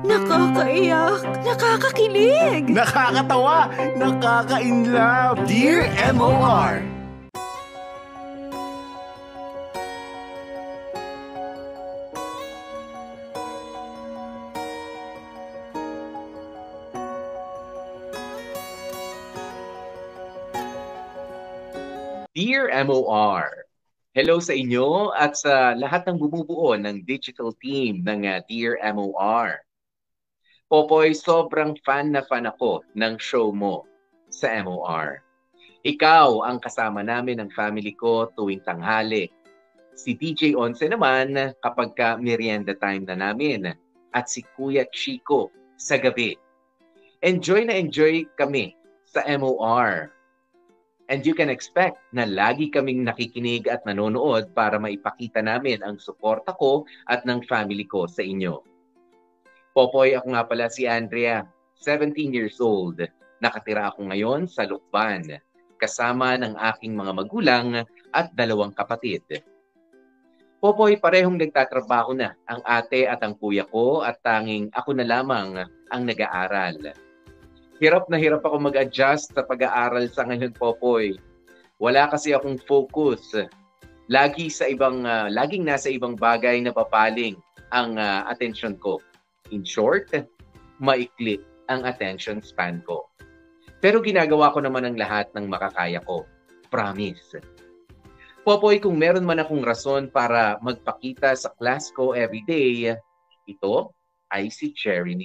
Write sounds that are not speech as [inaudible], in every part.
Nakakaiyak, nakakakilig, Nakakatawa, nakaka-inlove. Dear MOR. Dear MOR, hello sa inyo at sa lahat ng bumubuo ng digital team ng uh, Dear MOR. Popoy, sobrang fan na fan ako ng show mo sa MOR. Ikaw ang kasama namin ng family ko tuwing tanghali. Si DJ Once naman kapag ka merienda time na namin at si Kuya Chico sa gabi. Enjoy na enjoy kami sa MOR And you can expect na lagi kaming nakikinig at nanonood para maipakita namin ang suporta ko at ng family ko sa inyo. Popoy, ako nga pala si Andrea, 17 years old. Nakatira ako ngayon sa Lukban, kasama ng aking mga magulang at dalawang kapatid. Popoy, parehong nagtatrabaho na ang ate at ang kuya ko at tanging ako na lamang ang nag-aaral hirap na hirap ako mag-adjust sa pag-aaral sa ngayon, Popoy. Wala kasi akong focus. Lagi sa ibang, uh, laging nasa ibang bagay na papaling ang uh, attention ko. In short, maikli ang attention span ko. Pero ginagawa ko naman ang lahat ng makakaya ko. Promise. Popoy, kung meron man akong rason para magpakita sa class ko everyday, ito ay si Cherry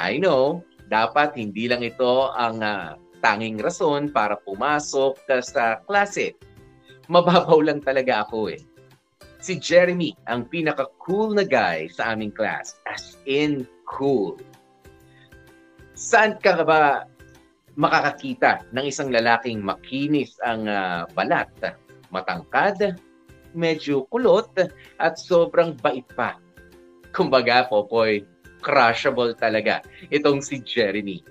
I know, dapat hindi lang ito ang uh, tanging rason para pumasok sa klase. Mababaw lang talaga ako eh. Si Jeremy ang pinaka-cool na guy sa aming class. As in cool. Saan ka ba makakakita ng isang lalaking makinis ang uh, balat, matangkad, medyo kulot, at sobrang bait pa? Kumbaga, Popoy, crushable talaga itong si Jeremy.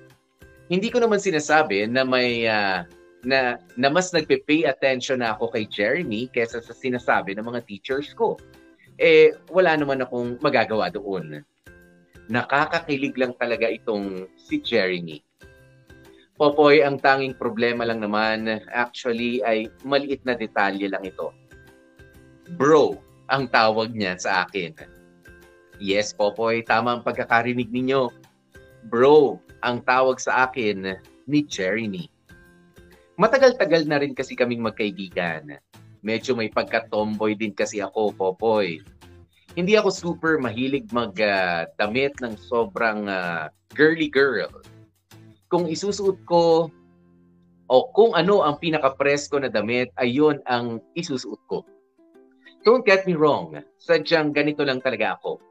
Hindi ko naman sinasabi na may uh, na, na mas nagpe-pay attention na ako kay Jeremy kaysa sa sinasabi ng mga teachers ko. Eh, wala naman akong magagawa doon. Nakakakilig lang talaga itong si Jeremy. Popoy, ang tanging problema lang naman actually ay maliit na detalye lang ito. Bro, ang tawag niya sa akin Yes, Popoy, tama ang pagkakarinig ninyo. Bro, ang tawag sa akin ni Jeremy. Matagal-tagal na rin kasi kaming magkaibigan. Medyo may pagka-tomboy din kasi ako, Popoy. Hindi ako super mahilig mag-damit uh, ng sobrang uh, girly girl. Kung isusuot ko o kung ano ang pinaka-presko na damit, ayun ang isusuot ko. Don't get me wrong, sadyang ganito lang talaga ako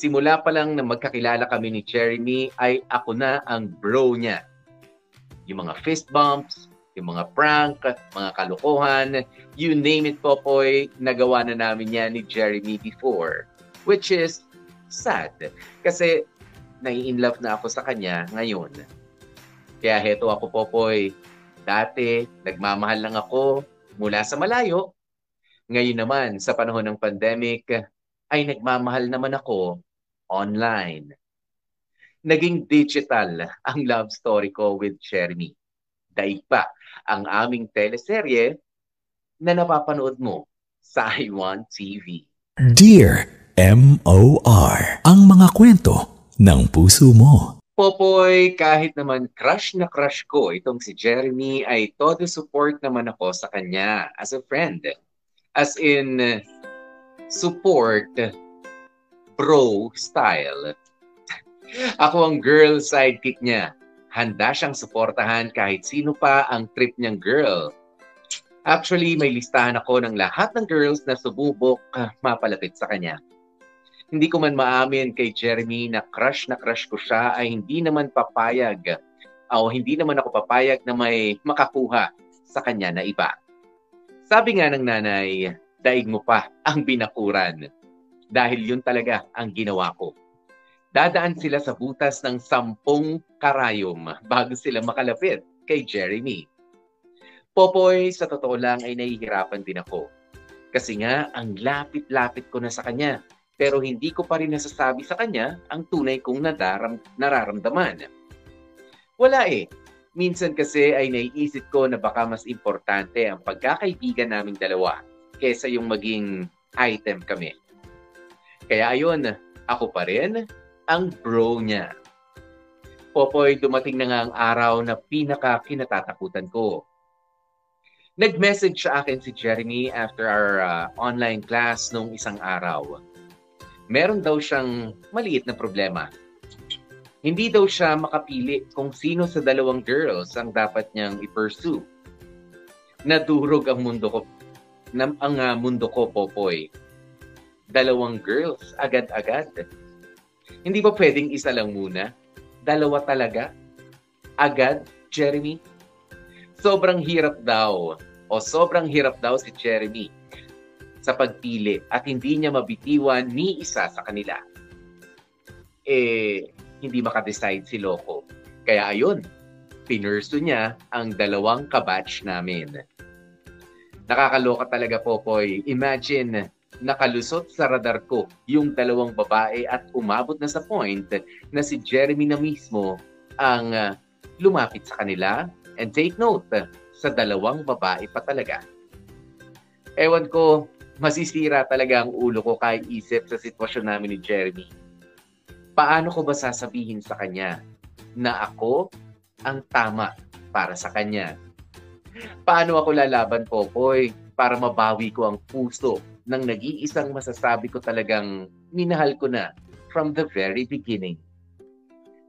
simula pa lang na magkakilala kami ni Jeremy ay ako na ang bro niya. Yung mga fist bumps, yung mga prank, mga kalokohan, you name it, Popoy, nagawa na namin yan ni Jeremy before. Which is sad. Kasi nai-inlove na ako sa kanya ngayon. Kaya heto ako, Popoy. Dati, nagmamahal lang ako mula sa malayo. Ngayon naman, sa panahon ng pandemic, ay nagmamahal naman ako online. Naging digital ang love story ko with Jeremy. Daig pa ang aming teleserye na napapanood mo sa iWant TV. Dear M.O.R. Ang mga kwento ng puso mo. Popoy, kahit naman crush na crush ko itong si Jeremy, ay todo support naman ako sa kanya as a friend. As in, support bro style. [laughs] Ako ang girl sidekick niya. Handa siyang suportahan kahit sino pa ang trip niyang girl. Actually, may listahan ako ng lahat ng girls na sububok uh, mapalapit sa kanya. Hindi ko man maamin kay Jeremy na crush na crush ko siya ay hindi naman papayag o hindi naman ako papayag na may makakuha sa kanya na iba. Sabi nga ng nanay, daig mo pa ang binakuran dahil yun talaga ang ginawa ko. Dadaan sila sa butas ng sampung karayom bago sila makalapit kay Jeremy. Popoy, sa totoo lang ay nahihirapan din ako. Kasi nga, ang lapit-lapit ko na sa kanya. pero hindi ko pa rin nasasabi sa kanya ang tunay kong nadaram, nararamdaman. Wala eh. Minsan kasi ay naiisip ko na baka mas importante ang pagkakaibigan naming dalawa kesa yung maging item kami. Kaya ayun, ako pa rin ang bro niya. Popoy, dumating na nga ang araw na pinaka kinatatakutan ko. Nag-message sa akin si Jeremy after our uh, online class nung isang araw. Meron daw siyang maliit na problema. Hindi daw siya makapili kung sino sa dalawang girls ang dapat niyang i-pursue. Nadurog ang mundo ko, na, ang uh, mundo ko, Popoy. Dalawang girls, agad-agad. Hindi ba pwedeng isa lang muna? Dalawa talaga? Agad, Jeremy? Sobrang hirap daw o sobrang hirap daw si Jeremy sa pagpili at hindi niya mabitiwan ni isa sa kanila. Eh, hindi makadecide si Loco. Kaya ayun, pinurso niya ang dalawang kabatch namin. Nakakaloka talaga, Popoy. Imagine, nakalusot sa radar ko yung dalawang babae at umabot na sa point na si Jeremy na mismo ang uh, lumapit sa kanila and take note sa dalawang babae pa talaga. Ewan ko, masisira talaga ang ulo ko kahit isip sa sitwasyon namin ni Jeremy. Paano ko ba sasabihin sa kanya na ako ang tama para sa kanya? Paano ako lalaban, Popoy, para mabawi ko ang puso ng nag-iisang masasabi ko talagang minahal ko na from the very beginning.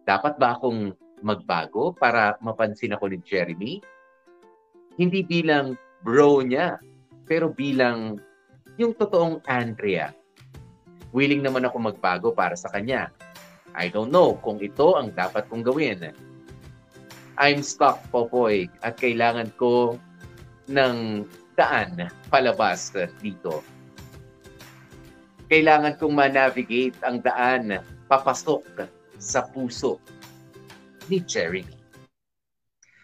Dapat ba akong magbago para mapansin ako ni Jeremy? Hindi bilang bro niya, pero bilang yung totoong Andrea. Willing naman ako magbago para sa kanya. I don't know kung ito ang dapat kong gawin. I'm stuck, Popoy, at kailangan ko ng daan palabas dito kailangan kong ma-navigate ang daan papasok sa puso ni Jeremy.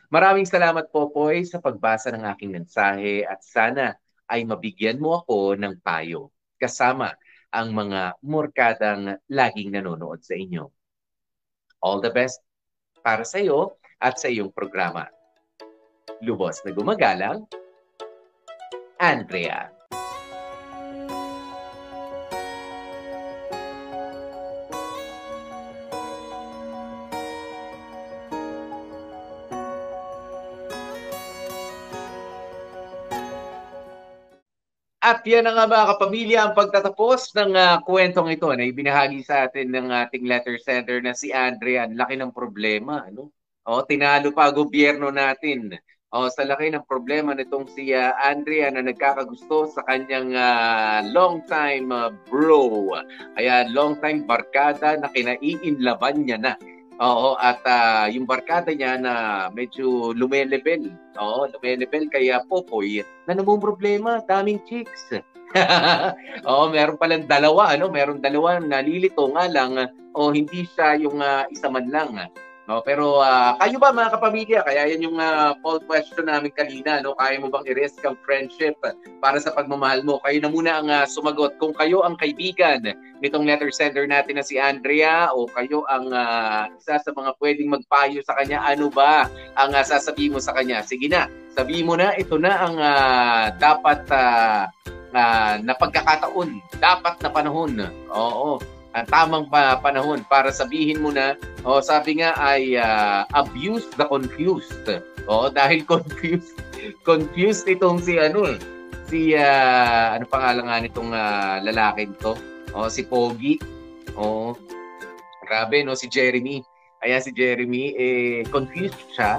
Maraming salamat po, Poy, sa pagbasa ng aking mensahe at sana ay mabigyan mo ako ng payo kasama ang mga morkadang laging nanonood sa inyo. All the best para sa iyo at sa iyong programa. Lubos na gumagalang, Andrea. At yan na nga mga kapamilya ang pagtatapos ng uh, kwentong ito na ibinahagi sa atin ng ating letter sender na si Andrea. Ang laki ng problema. Ano? O, tinalo pa gobyerno natin. O, sa laki ng problema nitong si uh, Andrea na nagkakagusto sa kanyang uh, long time uh, bro. Ayan, long time barkada na kinaiinlaban niya na Oo, at uh, yung barkada niya na medyo lumelevel. Oo, lumelevel kaya Popoy na problema, daming chicks. [laughs] Oo, meron palang dalawa, ano? Meron dalawa nalilito nga lang o hindi siya yung uh, isa man lang. No, pero uh, kayo ba mga kapamilya, kaya yan yung uh, poll question namin kanina, no? Kaya mo bang i-risk ang friendship para sa pagmamahal mo? Kayo na muna ang uh, sumagot. Kung kayo ang kaibigan nitong letter sender natin na si Andrea o kayo ang uh, isa sa mga pwedeng magpayo sa kanya, ano ba ang uh, sasabihin mo sa kanya? Sige na, sabihin mo na, ito na ang uh, dapat uh, uh, na pagkakataon, dapat na panahon. Oo, ang tamang pa- panahon para sabihin mo na, oh, sabi nga ay uh, abuse the confused. Oh, dahil [laughs] confused, confused itong si ano eh, si uh, ano pangalan nga nitong uh, lalaki to? Oh, si Pogi. Oh, grabe no si Jeremy. Ayan si Jeremy eh confused siya.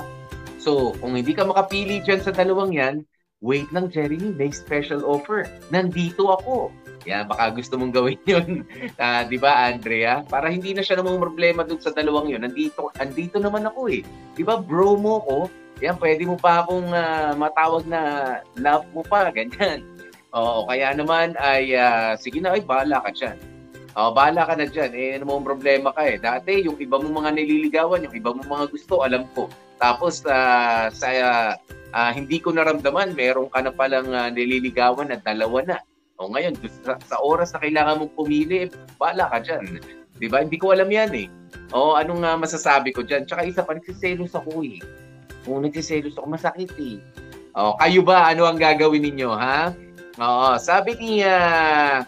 So, kung hindi ka makapili diyan sa dalawang 'yan, wait lang Jeremy, may special offer. Nandito ako. Yan, baka gusto mong gawin yun. Uh, [laughs] di ba, Andrea? Para hindi na siya namang problema dun sa dalawang yun. Nandito, andito naman ako eh. Di ba, bro mo ko? Yan, pwede mo pa akong uh, matawag na love mo pa, [laughs] ganyan. Oo, kaya naman ay, uh, sige na, ay, bahala ka dyan. Oh, bahala ka na dyan. Eh, ano mong problema ka eh. Dati, yung iba mong mga nililigawan, yung iba mong mga gusto, alam ko. Tapos, uh, sa uh, uh, hindi ko naramdaman, meron ka na palang uh, nililigawan na dalawa na. O ngayon, sa, sa oras na kailangan mong pumili, bala ka dyan. Di ba? Hindi ko alam yan eh. O anong uh, masasabi ko dyan? Tsaka isa pa, nagsiselos ako eh. Kung nagsiselos ako, masakit eh. O, kayo ba? Ano ang gagawin ninyo, ha? Oo, sabi ni uh,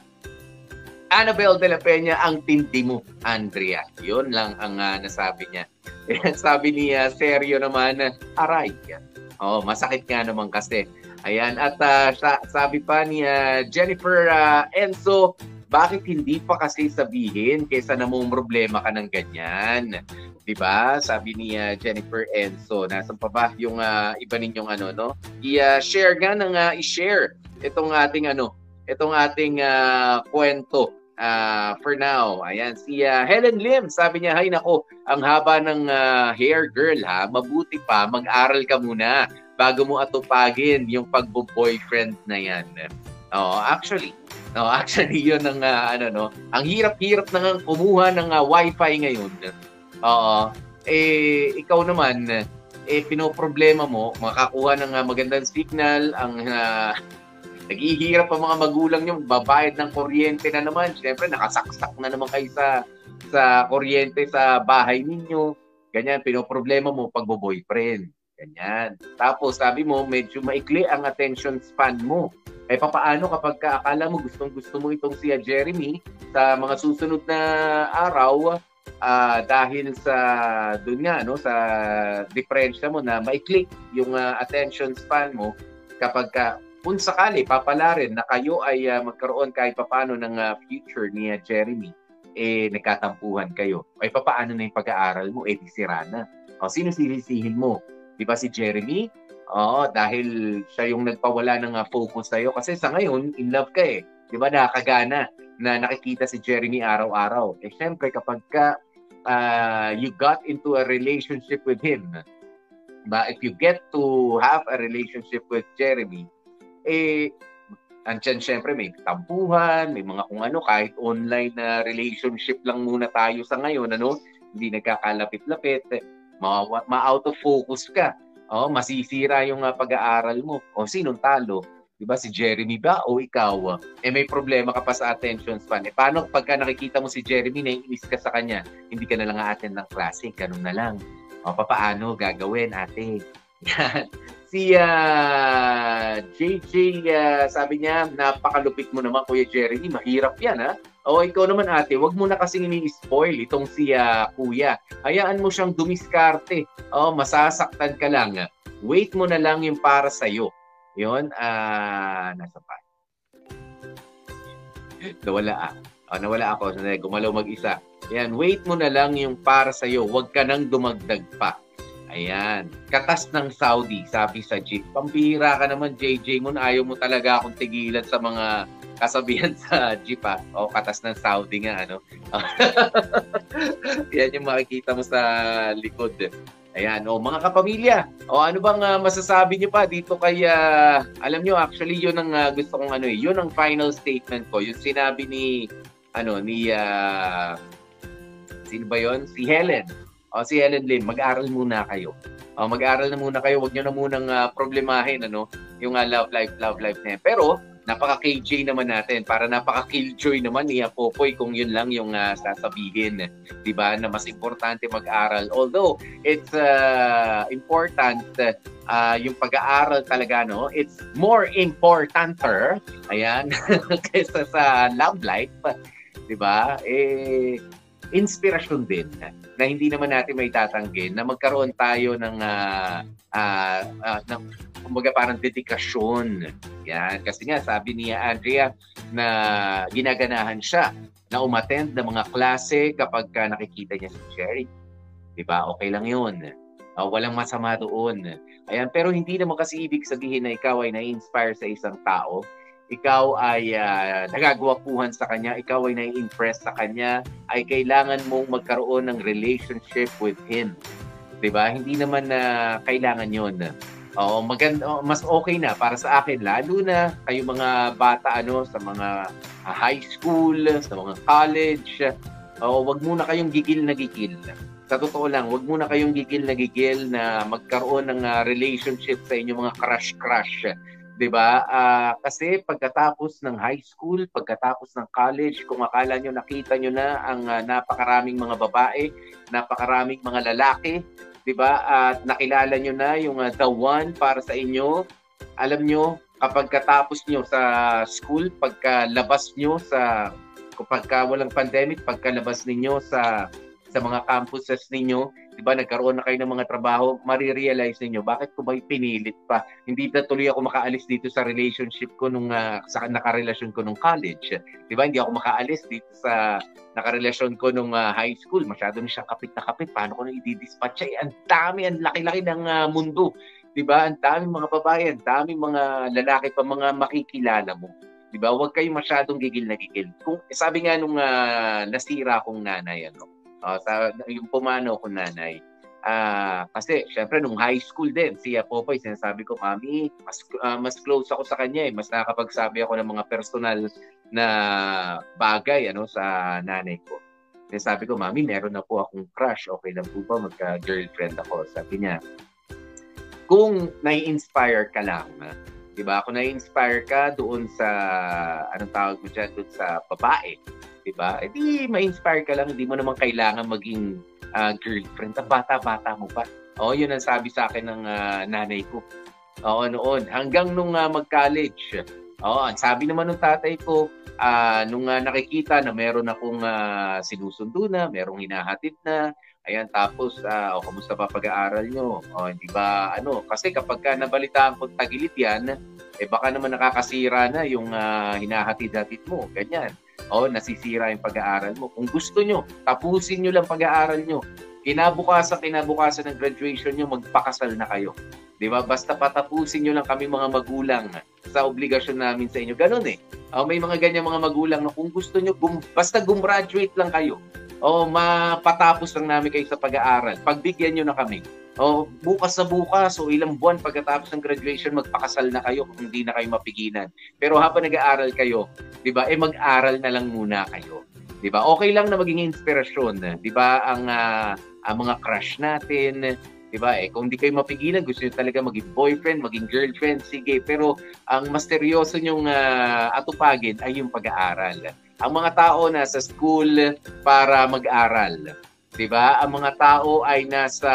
Annabelle de la Peña, ang tindi mo, Andrea. Yun lang ang uh, nasabi niya. [laughs] sabi ni uh, Sergio naman, aray. Oh, masakit nga naman kasi. Ayan, at uh, sabi pa ni uh, Jennifer uh, Enzo, bakit hindi pa kasi sabihin kaysa namong problema ka ng ganyan? 'Di ba? Sabi ni uh, Jennifer Enzo, nasan pa ba yung uh, iba ninyong ano no? I-share uh, nga nang uh, i-share itong ating ano, itong ating uh, kwento uh, for now. Ayan, si uh, Helen Lim, sabi niya, hay nako, ang haba ng uh, hair girl ha, mabuti pa, mag-aral ka muna bago mo atupagin yung pagbo-boyfriend na yan. Oh, actually, no, [laughs] actually 'yun ang uh, ano no. Ang hirap-hirap na kumuha ng uh, Wi-Fi ngayon. Oo. Eh ikaw naman eh pinoproblema mo makakuha ng uh, magandang signal ang uh, naghihirap ang mga magulang niyo babayad ng kuryente na naman. Siyempre nakasaksak na naman kayo sa sa kuryente sa bahay ninyo. Ganyan pinoproblema mo pag boyfriend. Ganyan. Tapos sabi mo medyo maikli ang attention span mo. Eh papaano kapag ka, akala mo gustong gusto mo itong si Jeremy sa mga susunod na araw uh, dahil sa doon nga no sa diferensya mo na maikli yung uh, attention span mo kapag ka kung sakali papala rin na kayo ay uh, magkaroon kahit papaano ng uh, future ni uh, Jeremy eh nagkatampuhan kayo. Ay papaano na yung pag-aaral mo eh di sira na. O sino silisihin mo? 'Di ba si Jeremy? Oo, dahil siya yung nagpawala ng uh, focus sa'yo. Kasi sa ngayon, in love ka eh. Di ba, nakakagana na nakikita si Jeremy araw-araw. Eh, syempre, kapag ka uh, you got into a relationship with him, ba, if you get to have a relationship with Jeremy, eh, andyan syempre may tampuhan, may mga kung ano, kahit online na relationship lang muna tayo sa ngayon, ano, hindi nagkakalapit-lapit, ma-out ma of focus ka Oh, masisira yung uh, pag-aaral mo. O sinong talo? 'Di ba si Jeremy ba o ikaw? Eh may problema ka pa sa attention span. Eh paano pagka nakikita mo si Jeremy naiinis ka sa kanya, hindi ka na lang a-attend ng klase, ganun na lang. O papaano gagawin, ate? [laughs] Si uh, ah, JJ, uh, ah, sabi niya, napakalupit mo naman, Kuya Jeremy. Mahirap yan, ha? O ikaw naman, ate, wag mo na kasing ini-spoil itong si uh, Kuya. Hayaan mo siyang dumiskarte. O, masasaktan ka lang. Wait mo na lang yung para sa'yo. Yun, uh, nasa pa. Nawala ah. Oh, nawala ako. Gumalaw mag-isa. Yan, wait mo na lang yung para sa'yo. Huwag ka nang dumagdag pa. Ayan. Katas ng Saudi, sabi sa Jeep. Pampira ka naman, JJ mo, ayaw mo talaga akong tigilan sa mga kasabihan sa Jeep, ha? O, katas ng Saudi nga, ano? [laughs] Yan yung makikita mo sa likod. Ayan, o mga kapamilya, o ano bang uh, masasabi niyo pa dito kay, uh, alam niyo actually yun ang uh, gusto kong ano eh, yun ang final statement ko, yung sinabi ni, ano, ni, uh, sino ba yun? Si Helen o si Helen Lim, mag-aral muna kayo. O, mag-aral na muna kayo, huwag niyo na munang uh, problemahin ano, yung uh, love life, love life na yan. Pero, napaka-KJ naman natin, para napaka-killjoy naman ni Popoy kung yun lang yung uh, sasabihin, ba? Na mas importante mag-aral. Although it's uh, important uh, yung pag-aaral talaga no, it's more importanter ayan [laughs] kaysa sa love life, 'di ba? Eh inspirasyon din na hindi naman natin may tatanggi na magkaroon tayo ng uh, uh, uh, ng kumbaga parang dedikasyon. Yan. Kasi nga sabi ni Andrea na ginaganahan siya na umattend ng mga klase kapag ka nakikita niya si Jerry. 'Di ba? Okay lang 'yun. Uh, walang masama doon. Ayan, pero hindi naman kasi ibig sabihin na ikaw ay na-inspire sa isang tao ikaw ay uh, nagagwapuhan sa kanya, ikaw ay nai-impress sa kanya, ay kailangan mong magkaroon ng relationship with him. 'Di ba? Hindi naman na uh, kailangan 'yon. Oo, maganda mas okay na para sa akin lalo na kayo mga bata ano sa mga uh, high school, sa mga college. Oo, wag muna kayong gigil na gigil. Sa totoo lang, wag muna kayong gigil na gigil na magkaroon ng uh, relationship sa inyong mga crush-crush 'di ba? Ah, kasi pagkatapos ng high school, pagkatapos ng college, kung akala nyo nakita nyo na ang ah, napakaraming mga babae, napakaraming mga lalaki, 'di ba? At nakilala nyo na yung ah, the one para sa inyo. Alam nyo, kapag katapos nyo sa school, pagkalabas nyo sa kapag ka walang pandemic, pagkalabas ninyo sa sa mga campuses ninyo, 'di ba, nagkaroon na kayo ng mga trabaho, marirealize ninyo bakit ko ba pinilit pa? Hindi na tuloy ako makaalis dito sa relationship ko nung uh, sa nakarelasyon ko nung college. 'Di ba? Hindi ako makaalis dito sa nakarelasyon ko nung uh, high school. Masyado na siyang kapit na kapit. Paano ko na i-dispatch? Ay, ang dami, ang laki-laki ng uh, mundo. 'Di ba? Ang daming mga babae, ang daming mga lalaki pa mga makikilala mo. 'Di ba? Huwag kayong masyadong gigil na gigil. Kung sabi nga nung uh, nasira kong nanay ano, uh, sa, yung pumano ko nanay. Uh, kasi syempre nung high school din, si Popoy sinasabi ko, "Mami, mas uh, mas close ako sa kanya eh, mas nakakapagsabi ako ng mga personal na bagay ano sa nanay ko." Sinasabi ko, "Mami, meron na po akong crush. Okay lang po ba magka-girlfriend ako?" Sabi niya, "Kung nai-inspire ka lang, 'di ba? Kung nai-inspire ka doon sa anong tawag mo diyan, doon sa babae, 'di ba? Eh di ma-inspire ka lang, hindi mo naman kailangan maging uh, girlfriend. Ang bata-bata mo pa. Oo, yun ang sabi sa akin ng uh, nanay ko. Oo, noon. Hanggang nung uh, mag-college. Oo, ang sabi naman ng tatay ko, uh, nung uh, nakikita na meron akong uh, sinusundo na, merong hinahatid na, ayan, tapos, uh, oh, kamusta pa pag-aaral nyo? O, hindi ba, ano, kasi kapag ka nabalitaan ko tagilid yan, eh baka naman nakakasira na yung uh, hinahatid-hatid mo, ganyan o nasisira yung pag-aaral mo. Kung gusto nyo, tapusin nyo lang pag-aaral nyo. Kinabukasan, kinabukasan ng graduation nyo, magpakasal na kayo. Di ba? Basta patapusin nyo lang kami mga magulang sa obligasyon namin sa inyo. Ganun eh. O, may mga ganyan mga magulang na kung gusto nyo, gum, basta gumraduate lang kayo. O mapatapos lang namin kayo sa pag-aaral. Pagbigyan nyo na kami. O bukas sa bukas o ilang buwan pagkatapos ng graduation, magpakasal na kayo kung hindi na kayo mapigilan. Pero habang nag-aaral kayo, 'di ba? Eh mag-aral na lang muna kayo. 'Di ba? Okay lang na maging inspirasyon, 'di ba? Ang uh, ang mga crush natin, 'di ba? Eh kung hindi kayo mapigilan, gusto niyo talaga maging boyfriend, maging girlfriend, sige. Pero ang mas seryoso niyong uh, atupagin ay yung pag-aaral. Ang mga tao na sa school para mag-aral, 'di ba? Ang mga tao ay nasa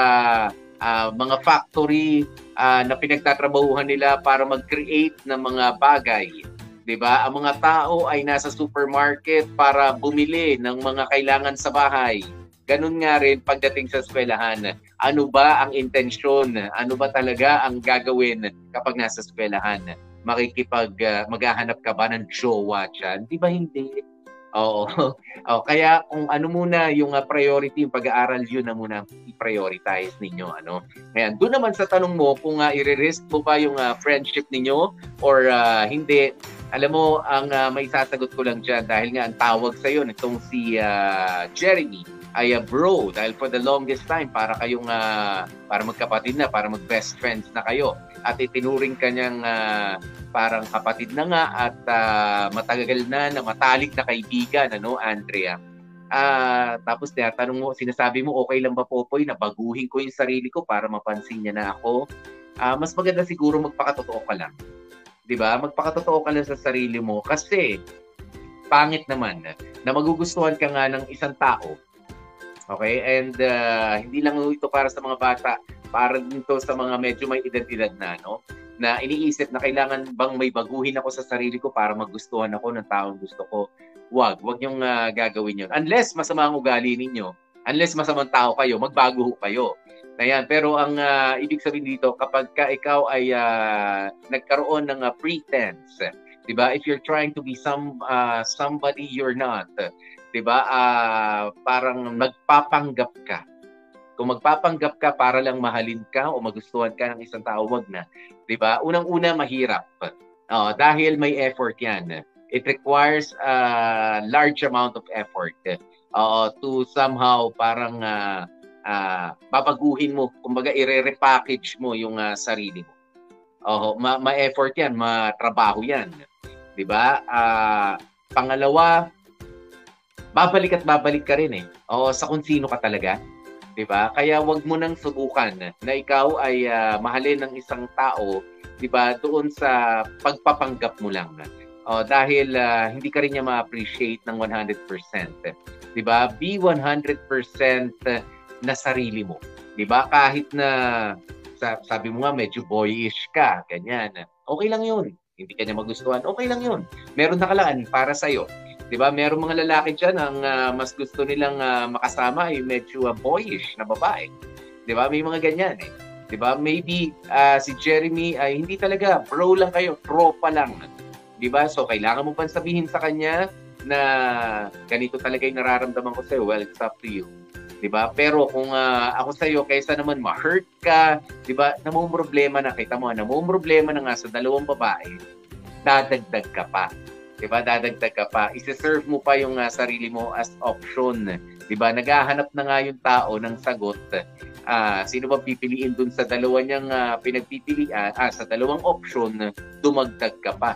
uh, mga factory uh, na pinagtatrabahuhan nila para mag-create ng mga bagay. 'Di ba? Ang mga tao ay nasa supermarket para bumili ng mga kailangan sa bahay. Ganun nga rin pagdating sa eskwelahan. Ano ba ang intensyon? Ano ba talaga ang gagawin kapag nasa eskwelahan? Makikipag uh, maghahanap ka ba ng jowa dyan? Di ba hindi? Oo. [laughs] oh, kaya kung ano muna yung uh, priority, yung pag-aaral, yun na muna i-prioritize ninyo. Ano? Ngayon, doon naman sa tanong mo, kung uh, i-risk mo ba yung uh, friendship ninyo or uh, hindi, alam mo, ang uh, may sasagot ko lang dyan dahil nga ang tawag sa'yo nitong si uh, Jeremy ay a bro dahil for the longest time para kayong uh, para magkapatid na, para mag-best friends na kayo at itinuring kanyang uh, parang kapatid na nga at uh, matagal na na matalik na kaibigan ano Andrea. Uh, tapos tinatanong mo, sinasabi mo okay lang ba Popoy na baguhin ko yung sarili ko para mapansin niya na ako. Uh, mas maganda siguro magpakatotoo ka lang. 'Di ba? Magpakatotoo ka lang sa sarili mo kasi pangit naman na magugustuhan ka nga ng isang tao Okay? And uh, hindi lang ito para sa mga bata, para din to sa mga medyo may identidad na, no? Na iniisip na kailangan bang may baguhin ako sa sarili ko para magustuhan ako ng taong gusto ko. Wag, wag yung uh, gagawin yun. Unless masama ang ugali ninyo, unless masamang tao kayo, magbago kayo. Ayan, pero ang uh, ibig sabihin dito, kapag ka ikaw ay uh, nagkaroon ng uh, pretense, 'di ba? If you're trying to be some uh, somebody you're not, 'di ba? Uh, parang nagpapanggap ka. Kung magpapanggap ka para lang mahalin ka o magustuhan ka ng isang tao, wag na. 'Di ba? Unang-una mahirap. Uh, dahil may effort 'yan. It requires a large amount of effort uh, to somehow parang uh, uh, babaguhin mo, kumbaga i-repackage mo yung uh, sarili mo. Oh, ma- ma-effort 'yan, ma-trabaho 'yan. 'Di ba? Uh, pangalawa, babalik at babalik ka rin eh. O sa kung sino ka talaga. 'di ba? Kaya wag mo nang subukan na ikaw ay uh, mahalin ng isang tao, 'di ba? Doon sa pagpapanggap mo lang. Oh, dahil uh, hindi ka rin niya ma-appreciate ng 100%. 'Di ba? Be 100% na sarili mo. 'Di ba? Kahit na sabi mo nga medyo boyish ka, ganyan. Okay lang 'yun. Hindi ka niya magustuhan, okay lang 'yun. Meron na kalaan para sa iyo. 'Di ba? Merong mga lalaki diyan ang uh, mas gusto nilang uh, makasama ay medyo uh, boyish na babae. 'Di ba? May mga ganyan eh. 'Di ba? Maybe uh, si Jeremy ay hindi talaga bro lang kayo, tropa lang. 'Di ba? So kailangan mo pang sabihin sa kanya na ganito talaga yung nararamdaman ko sa'yo. Well, it's up to you. 'di ba? Pero kung uh, ako sa iyo kaysa naman ma-hurt ka, 'di ba? Namong problema na kita mo, namong problema na nga sa dalawang babae, dadagdag ka pa. 'Di ba? Dadagdag ka pa. I-serve mo pa yung uh, sarili mo as option. 'Di ba? Naghahanap na nga yung tao ng sagot. Uh, sino ba pipiliin dun sa dalawa niyang uh, pinagpipilian, ah, sa dalawang option, dumagdag ka pa.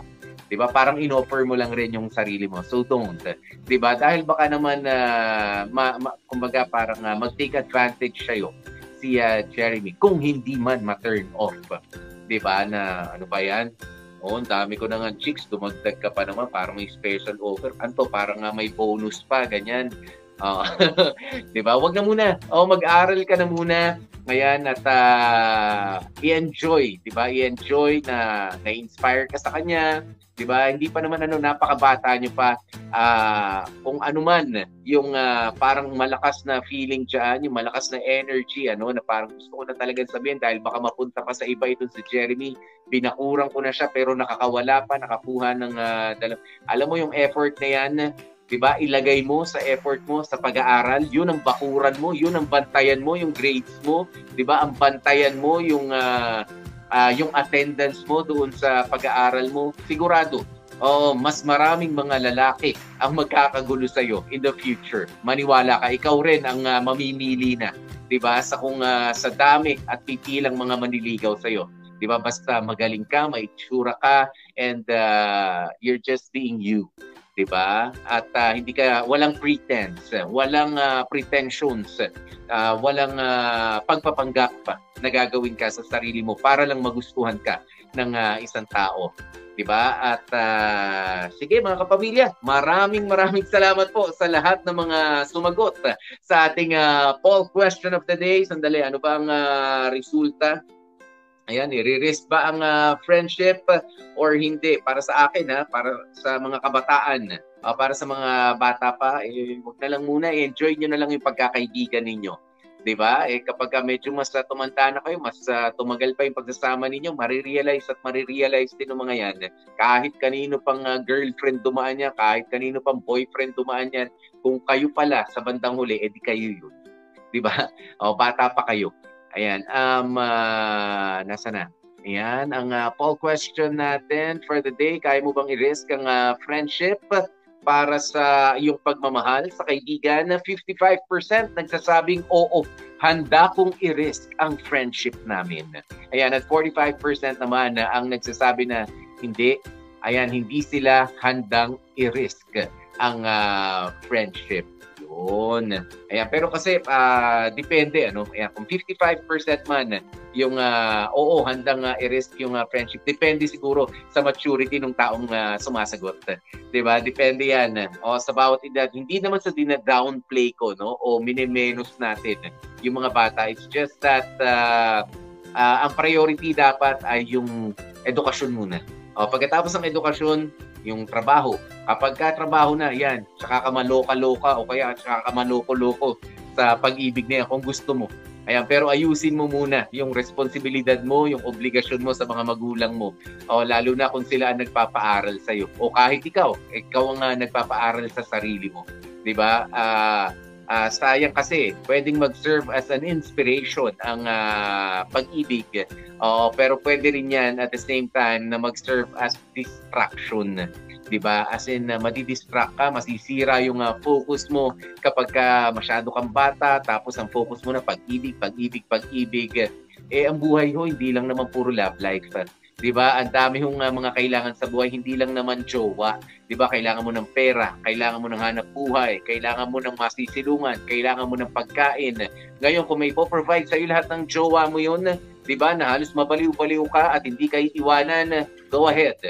'di ba? Parang inoffer mo lang rin yung sarili mo. So don't, 'di ba? Dahil baka naman uh, ma, ma, kumbaga parang uh, mag-take advantage sa'yo si uh, Jeremy kung hindi man ma-turn off. 'Di ba? Na ano ba 'yan? Oh, ang dami ko na nga chicks, dumagdag ka pa naman, parang may special offer. Anto, parang nga may bonus pa, ganyan. Uh, [laughs] 'Di ba? Wag na muna. Oh, mag-aral ka na muna. Ngayon at uh, i-enjoy, 'di ba? I-enjoy na na-inspire ka sa kanya, 'di ba? Hindi pa naman ano napakabata niyo pa uh, kung ano man yung uh, parang malakas na feeling diyan, yung malakas na energy ano na parang gusto ko na talaga sabihin dahil baka mapunta pa sa iba ito si Jeremy. Binakurang ko na siya pero nakakawala pa, nakakuha ng uh, dal- alam mo yung effort na yan 'di ba? Ilagay mo sa effort mo sa pag-aaral, 'yun ang bakuran mo, 'yun ang bantayan mo, yung grades mo, 'di ba? Ang bantayan mo yung uh, uh, yung attendance mo doon sa pag-aaral mo, sigurado, oh, mas maraming mga lalaki ang magkakagulo sa iyo in the future. Maniwala ka, ikaw rin ang uh, mamimili na, 'di ba? Sa kung uh, sa dami at pipilang mga manliligaw sa iyo. 'Di ba? Basta magaling ka, may itsura ka and uh, you're just being you. 'Di ba? At uh, hindi ka walang pretense, walang uh, pretensions, uh, walang uh, pagpapanggap na gagawin ka sa sarili mo para lang magustuhan ka ng uh, isang tao. 'di ba? At uh, sige mga kapamilya, maraming maraming [laughs] salamat po sa lahat ng mga sumagot sa ating uh, poll question of the day. Sandali, ano ba ang uh, resulta? Ayan, i-risk ba ang uh, friendship or hindi? Para sa akin, ha? para sa mga kabataan, uh, para sa mga bata pa, eh, wag na lang muna, enjoy nyo na lang yung pagkakaibigan ninyo. 'di ba? Eh kapag medyo mas uh, tumanda na kayo, mas uh, tumagal pa yung pagsasama ninyo, marirealize at marirealize din ng mga yan. Kahit kanino pang uh, girlfriend dumaan niya, kahit kanino pang boyfriend dumaan niyan, kung kayo pala sa bandang huli, edi kayo yun. 'Di ba? [laughs] O bata pa kayo. Ayan, um, uh, nasa na? Ayan, ang uh, poll question natin for the day, kaya mo bang i-risk ang uh, friendship para sa iyong pagmamahal sa kaibigan na 55% nagsasabing oo, handa kong i-risk ang friendship namin. Ayan, at 45% naman na ang nagsasabi na hindi, ayan, hindi sila handang i-risk ang uh, friendship. Yun. Ayan, pero kasi uh, depende ano. Ayan, kung 55% man yung uh, oo, handang uh, i-risk yung uh, friendship. Depende siguro sa maturity ng taong uh, sumasagot. 'Di ba? Depende 'yan. O sa bawat edad, hindi naman sa dina-downplay ko, no? O minimenos natin yung mga bata. It's just that uh, uh, ang priority dapat ay yung edukasyon muna. O pagkatapos ng edukasyon, yung trabaho. Kapag ka trabaho na, yan, tsaka ka maloka-loka o kaya tsaka ka maloko-loko sa pag-ibig na yan kung gusto mo. Ayan, pero ayusin mo muna yung responsibilidad mo, yung obligasyon mo sa mga magulang mo. O lalo na kung sila ang nagpapaaral sa iyo. O kahit ikaw, ikaw ang uh, nagpapaaral sa sarili mo. 'Di ba? Uh, uh, sayang kasi pwedeng mag-serve as an inspiration ang uh, pag-ibig. Uh, pero pwede rin 'yan at the same time na mag-serve as distraction. 'di ba? As in uh, madidistract ka, masisira yung uh, focus mo kapag ka masyado kang bata tapos ang focus mo na pag-ibig, pag-ibig, pag-ibig. Eh ang buhay ho hindi lang naman puro love life. 'Di ba? Ang dami hong uh, mga kailangan sa buhay, hindi lang naman jowa. 'Di ba? Kailangan mo ng pera, kailangan mo ng hanap buhay, kailangan mo ng masisilungan, kailangan mo ng pagkain. Ngayon, kung may po-provide sa iyo lahat ng jowa mo 'yon, 'di ba? Na halos mabaliw-baliw ka at hindi ka iiwanan, go ahead.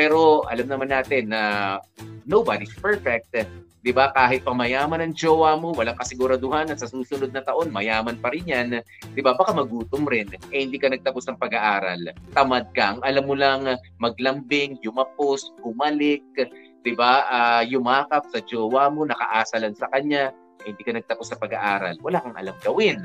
Pero alam naman natin na nobody's perfect. 'di ba? Kahit pa mayaman ang jowa mo, walang kasiguraduhan na sa susunod na taon mayaman pa rin 'yan, 'di ba? Baka magutom rin. Eh hindi ka nagtapos ng pag-aaral. Tamad kang, alam mo lang maglambing, yumapos, bumalik, 'di ba? Uh, yumakap sa jowa mo, nakaasa lang sa kanya. Eh, hindi ka nagtapos sa pag-aaral. Wala kang alam gawin.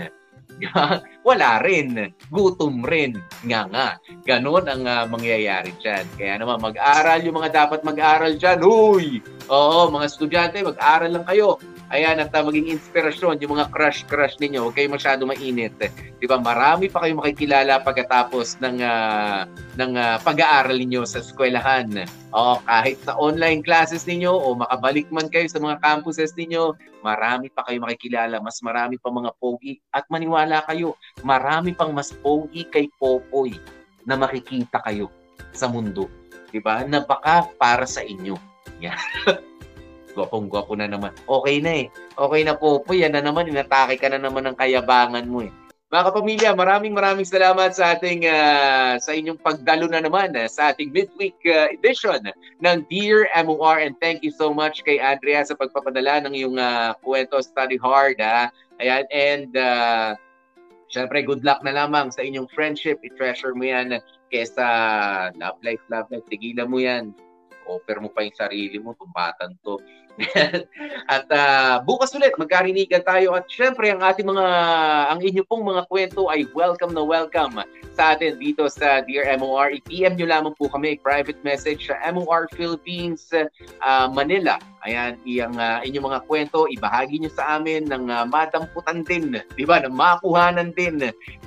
[laughs] Wala rin. Gutom rin. Nga nga. Ganon ang uh, mangyayari dyan. Kaya naman, mag-aral yung mga dapat mag-aral dyan. Uy! Oo, mga estudyante, mag-aral lang kayo. Ayan, at uh, maging inspirasyon yung mga crush-crush ninyo. Huwag kayo masyado mainit. Di ba? Marami pa kayo makikilala pagkatapos ng, uh, ng uh, pag-aaral ninyo sa eskwelahan. O kahit sa online classes ninyo o makabalik man kayo sa mga campuses ninyo, marami pa kayo makikilala. Mas marami pa mga pogi. At maniwala kayo, marami pang mas pogi kay Popoy na makikita kayo sa mundo. Di ba? Na baka para sa inyo. Yan. [laughs] Gwapong-gwapo na naman. Okay na eh. Okay na po po. Yan na naman. Inatake ka na naman ng kayabangan mo eh. Mga kapamilya, maraming maraming salamat sa ating uh, sa inyong pagdalo na naman uh, sa ating midweek uh, edition ng Dear MOR and thank you so much kay Andrea sa pagpapadala ng iyong uh, kwento Study Hard. Ha? Ayan, and uh, syempre good luck na lamang sa inyong friendship. I-treasure mo yan kesa love life, love life. Tigilan mo yan. Offer mo pa yung sarili mo, tumbatan to. [laughs] at uh, bukas ulit magkarinigan tayo at syempre ang ating mga ang inyo pong mga kwento ay welcome na welcome sa atin dito sa Dear MOR. I-PM nyo lamang po kami private message sa MOR Philippines uh, Manila. Ayan, iyang uh, inyong mga kwento ibahagi nyo sa amin ng uh, madamputan din, 'di ba? Na makuhanan din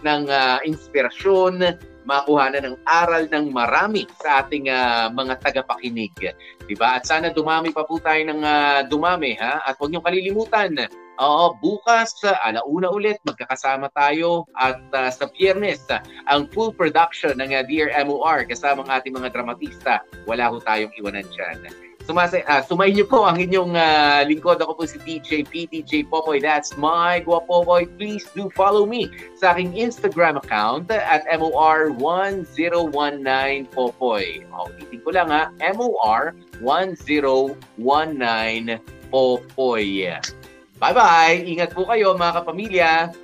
ng uh, inspirasyon makuha na ng aral ng marami sa ating uh, mga tagapakinig. Diba? At sana dumami pa po tayo ng uh, dumami. Ha? At huwag niyong kalilimutan, Oo, bukas, alauna ulit, magkakasama tayo at uh, sa Piernes, uh, ang full production ng uh, Dear MOR kasama ang ating mga dramatista. Wala ho tayong iwanan dyan. Sumasa, uh, sumayin niyo po ang inyong uh, lingkod. Ako po si DJ PTJ Popoy. That's my Guapopoy. Please do follow me sa aking Instagram account at MOR1019 Popoy. O, ulitin ko lang ha, MOR1019 Popoy. Bye-bye! Ingat po kayo mga kapamilya!